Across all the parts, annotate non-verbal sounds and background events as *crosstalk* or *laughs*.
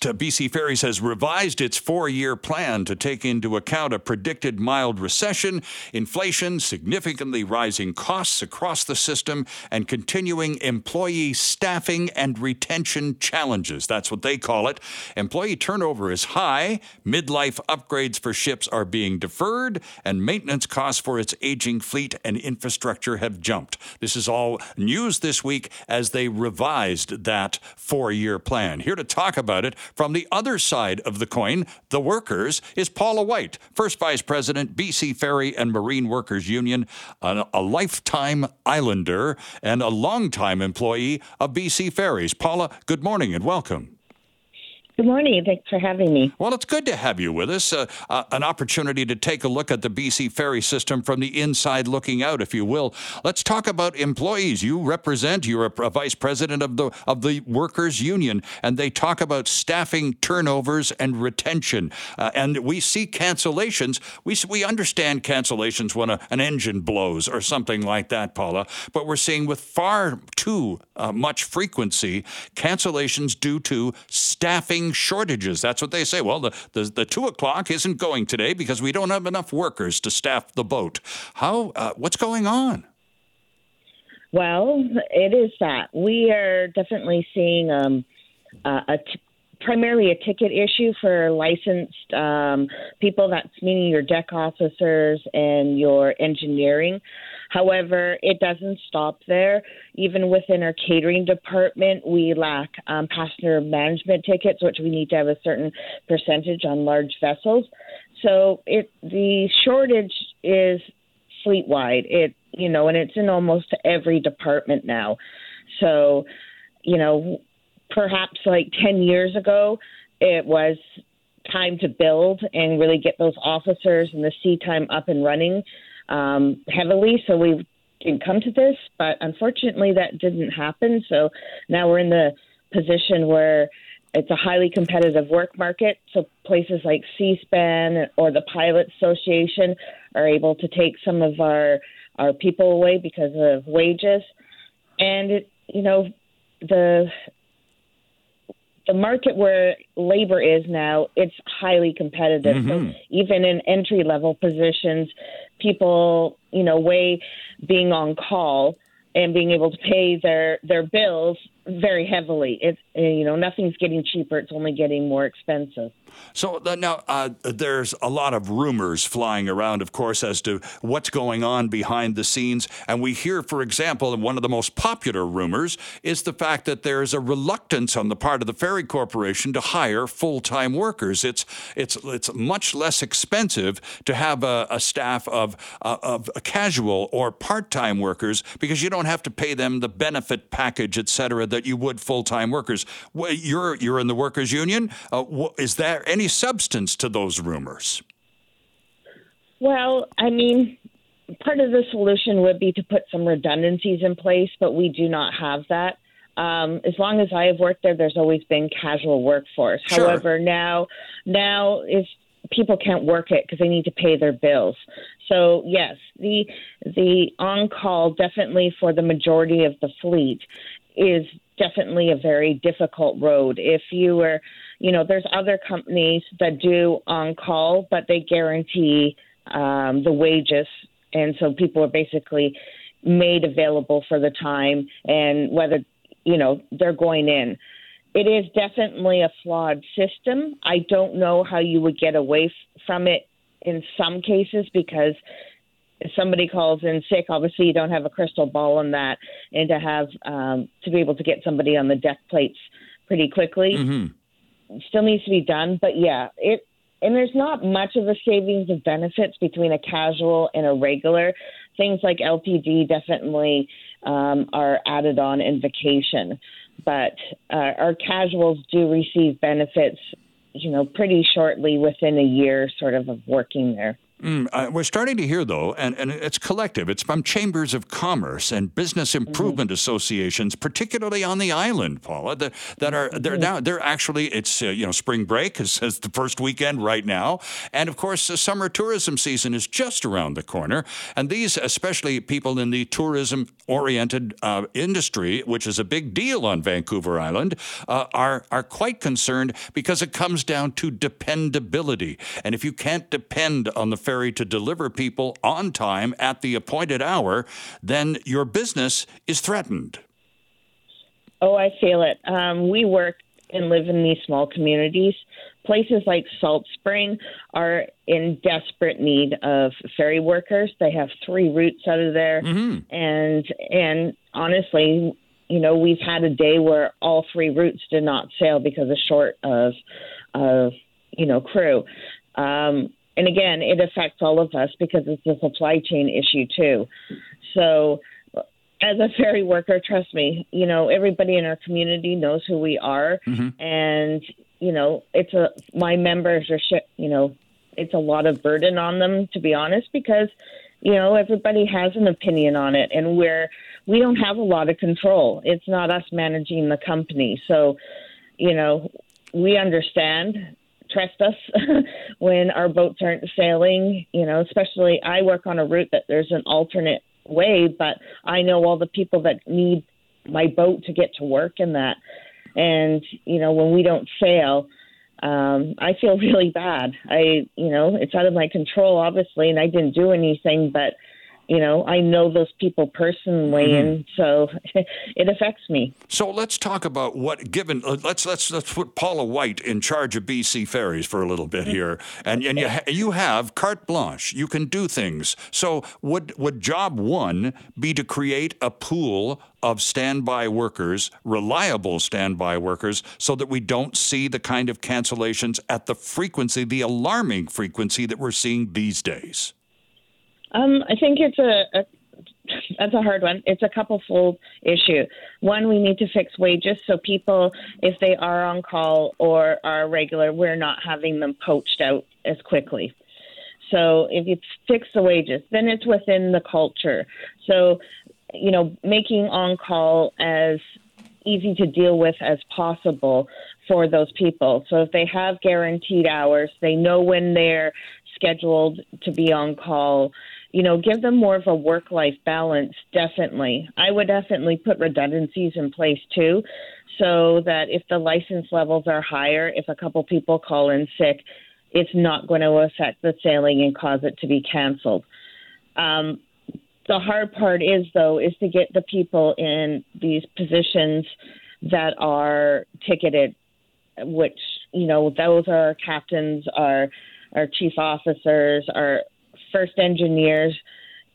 BC Ferries has revised its four year plan to take into account a predicted mild recession, inflation, significantly rising costs across the system, and continuing employee staffing and retention challenges. That's what they call it. Employee turnover is high, midlife upgrades for ships are being deferred, and maintenance costs for its aging fleet and infrastructure have jumped. This is all news this week as they revised that four year plan. Here to talk about it, from the other side of the coin, the workers, is Paula White, First Vice President, BC Ferry and Marine Workers Union, a, lifetime islander and a longtime employee of BC Ferries. Paula, good morning and welcome. Good morning. Thanks for having me. Well, it's good to have you with us. Uh, uh, an opportunity to take a look at the BC ferry system from the inside looking out, if you will. Let's talk about employees. You represent, you're a, a vice president of the, of the workers union, and they talk about staffing turnovers and retention. Uh, and we see cancellations. We, we understand cancellations when a, an engine blows or something like that, Paula, but we're seeing with far too uh, much frequency cancellations due to staffing shortages. That's what they say. Well, the, the, the, two o'clock isn't going today because we don't have enough workers to staff the boat. How? Uh, what's going on? Well, it is that we are definitely seeing um, uh, a t- primarily a ticket issue for licensed um, people. That's meaning your deck officers and your engineering. However, it doesn't stop there. Even within our catering department, we lack um, passenger management tickets, which we need to have a certain percentage on large vessels. So it the shortage is fleet wide. It you know, and it's in almost every department now. So, you know, perhaps like ten years ago, it was time to build and really get those officers and the sea time up and running um, heavily. So we didn't come to this, but unfortunately that didn't happen. So now we're in the position where it's a highly competitive work market. So places like Seaspan or the Pilot Association are able to take some of our our people away because of wages, and it, you know the the market where labor is now, it's highly competitive. Mm-hmm. So even in entry level positions, people, you know, weigh being on call and being able to pay their their bills very heavily. It's you know nothing's getting cheaper; it's only getting more expensive. So uh, now uh, there's a lot of rumors flying around, of course, as to what's going on behind the scenes. And we hear, for example, one of the most popular rumors is the fact that there's a reluctance on the part of the ferry corporation to hire full-time workers. It's it's it's much less expensive to have a, a staff of uh, of casual or part-time workers because you don't have to pay them the benefit package, et cetera, that you would full-time workers. You're you're in the workers union. Uh, is there any substance to those rumors? Well, I mean, part of the solution would be to put some redundancies in place, but we do not have that. Um, as long as I have worked there, there's always been casual workforce. Sure. However, now, now if people can't work it because they need to pay their bills. So yes, the the on call definitely for the majority of the fleet is definitely a very difficult road. If you were you know, there's other companies that do on call, but they guarantee um, the wages, and so people are basically made available for the time and whether you know they're going in. It is definitely a flawed system. I don't know how you would get away f- from it in some cases because if somebody calls in sick, obviously you don't have a crystal ball on that, and to have um, to be able to get somebody on the deck plates pretty quickly. Mm-hmm still needs to be done. But yeah, it and there's not much of a savings of benefits between a casual and a regular. Things like LTD definitely um, are added on in vacation, but uh, our casuals do receive benefits, you know, pretty shortly within a year, sort of of working there. Mm, uh, we're starting to hear, though, and, and it's collective. It's from chambers of commerce and business mm-hmm. improvement mm-hmm. associations, particularly on the island, Paula, that, that are they're mm-hmm. now they're actually it's uh, you know spring break *laughs* is, is, the first weekend right now, and of course the summer tourism season is just around the corner. And these, especially people in the tourism-oriented uh, industry, which is a big deal on Vancouver Island, uh, are are quite concerned because it comes down to dependability, and if you can't depend on the ferry to deliver people on time at the appointed hour, then your business is threatened. Oh, I feel it. Um, we work and live in these small communities. Places like Salt Spring are in desperate need of ferry workers. They have three routes out of there, mm-hmm. and and honestly, you know, we've had a day where all three routes did not sail because of short of of you know crew. Um, and again, it affects all of us because it's a supply chain issue too. So, as a ferry worker, trust me, you know everybody in our community knows who we are, mm-hmm. and you know it's a my members are you know it's a lot of burden on them to be honest because you know everybody has an opinion on it, and we're we don't have a lot of control. It's not us managing the company, so you know we understand trust us *laughs* when our boats aren't sailing. You know, especially I work on a route that there's an alternate way, but I know all the people that need my boat to get to work in that. And you know, when we don't sail, um, I feel *laughs* really bad. I, you know, it's out of my control, obviously, and I didn't do anything, but you know, I know those people personally, mm-hmm. and so *laughs* it affects me. So let's talk about what given. Uh, let's let's let's put Paula White in charge of BC Ferries for a little bit here, and and you ha- you have carte blanche. You can do things. So would would job one be to create a pool of standby workers, reliable standby workers, so that we don't see the kind of cancellations at the frequency, the alarming frequency that we're seeing these days? Um, I think it's a, a that's a hard one. It's a couple fold issue. One, we need to fix wages so people, if they are on call or are regular, we're not having them poached out as quickly. So if you fix the wages, then it's within the culture. So, you know, making on call as easy to deal with as possible for those people. So if they have guaranteed hours, they know when they're scheduled to be on call you know, give them more of a work life balance, definitely. I would definitely put redundancies in place too, so that if the license levels are higher, if a couple people call in sick, it's not going to affect the sailing and cause it to be canceled. Um, the hard part is, though, is to get the people in these positions that are ticketed, which, you know, those are captains, our, our chief officers, our first engineers,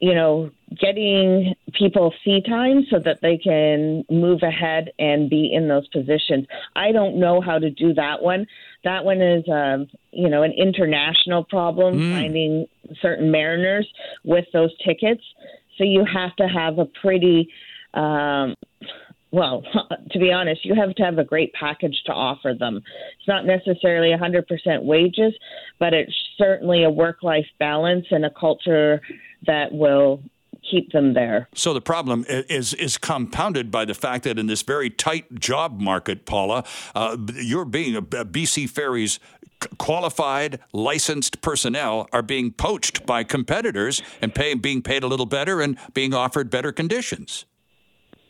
you know, getting people sea time so that they can move ahead and be in those positions. I don't know how to do that one. That one is, um, you know, an international problem mm. finding certain mariners with those tickets. So you have to have a pretty um, well, *laughs* to be honest, you have to have a great package to offer them. It's not necessarily 100% wages, but it's certainly a work life balance and a culture that will keep them there. So the problem is is compounded by the fact that in this very tight job market, Paula, uh, you're being a, BC Ferries qualified, licensed personnel are being poached by competitors and pay, being paid a little better and being offered better conditions.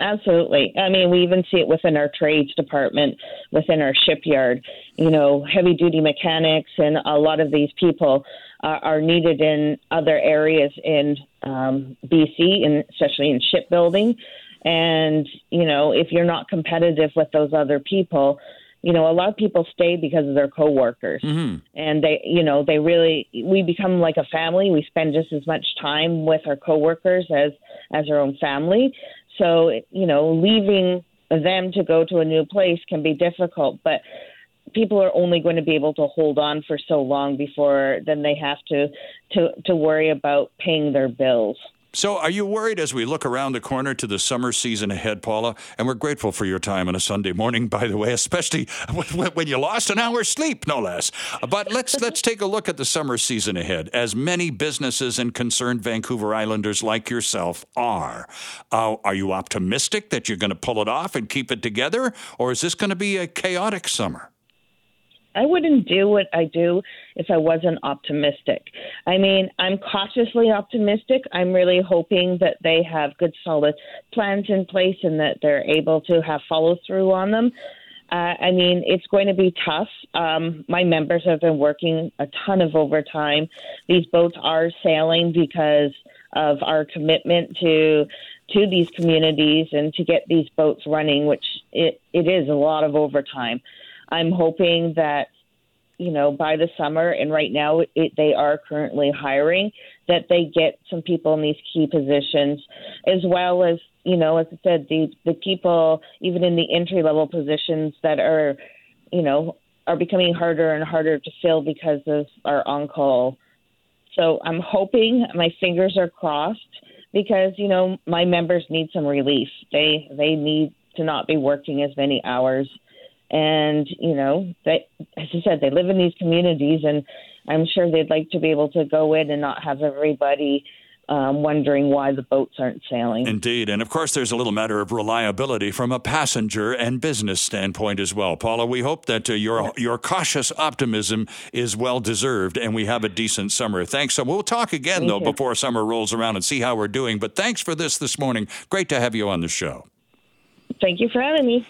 Absolutely. I mean, we even see it within our trades department, within our shipyard. You know, heavy duty mechanics and a lot of these people are, are needed in other areas in um, BC, and especially in shipbuilding. And, you know, if you're not competitive with those other people, you know, a lot of people stay because of their coworkers, mm-hmm. and they, you know, they really we become like a family. We spend just as much time with our coworkers as as our own family. So, you know, leaving them to go to a new place can be difficult, but people are only going to be able to hold on for so long before then they have to to to worry about paying their bills. So, are you worried as we look around the corner to the summer season ahead, Paula? And we're grateful for your time on a Sunday morning, by the way, especially *laughs* when you lost an hour's sleep, no less. But let's *laughs* let's take a look at the summer season ahead, as many businesses and concerned Vancouver Islanders like yourself are. Uh, are you optimistic that you're going to pull it off and keep it together, or is this going to be a chaotic summer? I wouldn't do what I do if I wasn't optimistic. I mean, I'm cautiously optimistic. I'm really hoping that they have good, solid plans in place and that they're able to have follow through on them. Uh, I mean, it's going to be tough. Um, my members have been working a ton of overtime. These boats are sailing because of our commitment to to these communities and to get these boats running, which it, it is a lot of overtime. I'm hoping that you know by the summer and right now it, they are currently hiring that they get some people in these key positions as well as you know as i said the the people even in the entry level positions that are you know are becoming harder and harder to fill because of our on call so i'm hoping my fingers are crossed because you know my members need some relief. They they need to not be working as many hours and you know they as i said they live in these communities and i'm sure they'd like to be able to go in and not have everybody um, wondering why the boats aren't sailing. Indeed. And of course, there's a little matter of reliability from a passenger and business standpoint as well. Paula, we hope that uh, your, your cautious optimism is well deserved and we have a decent summer. Thanks. So we'll talk again, though, before summer rolls around and see how we're doing. But thanks for this this morning. Great to have you on the show. Thank you for having me.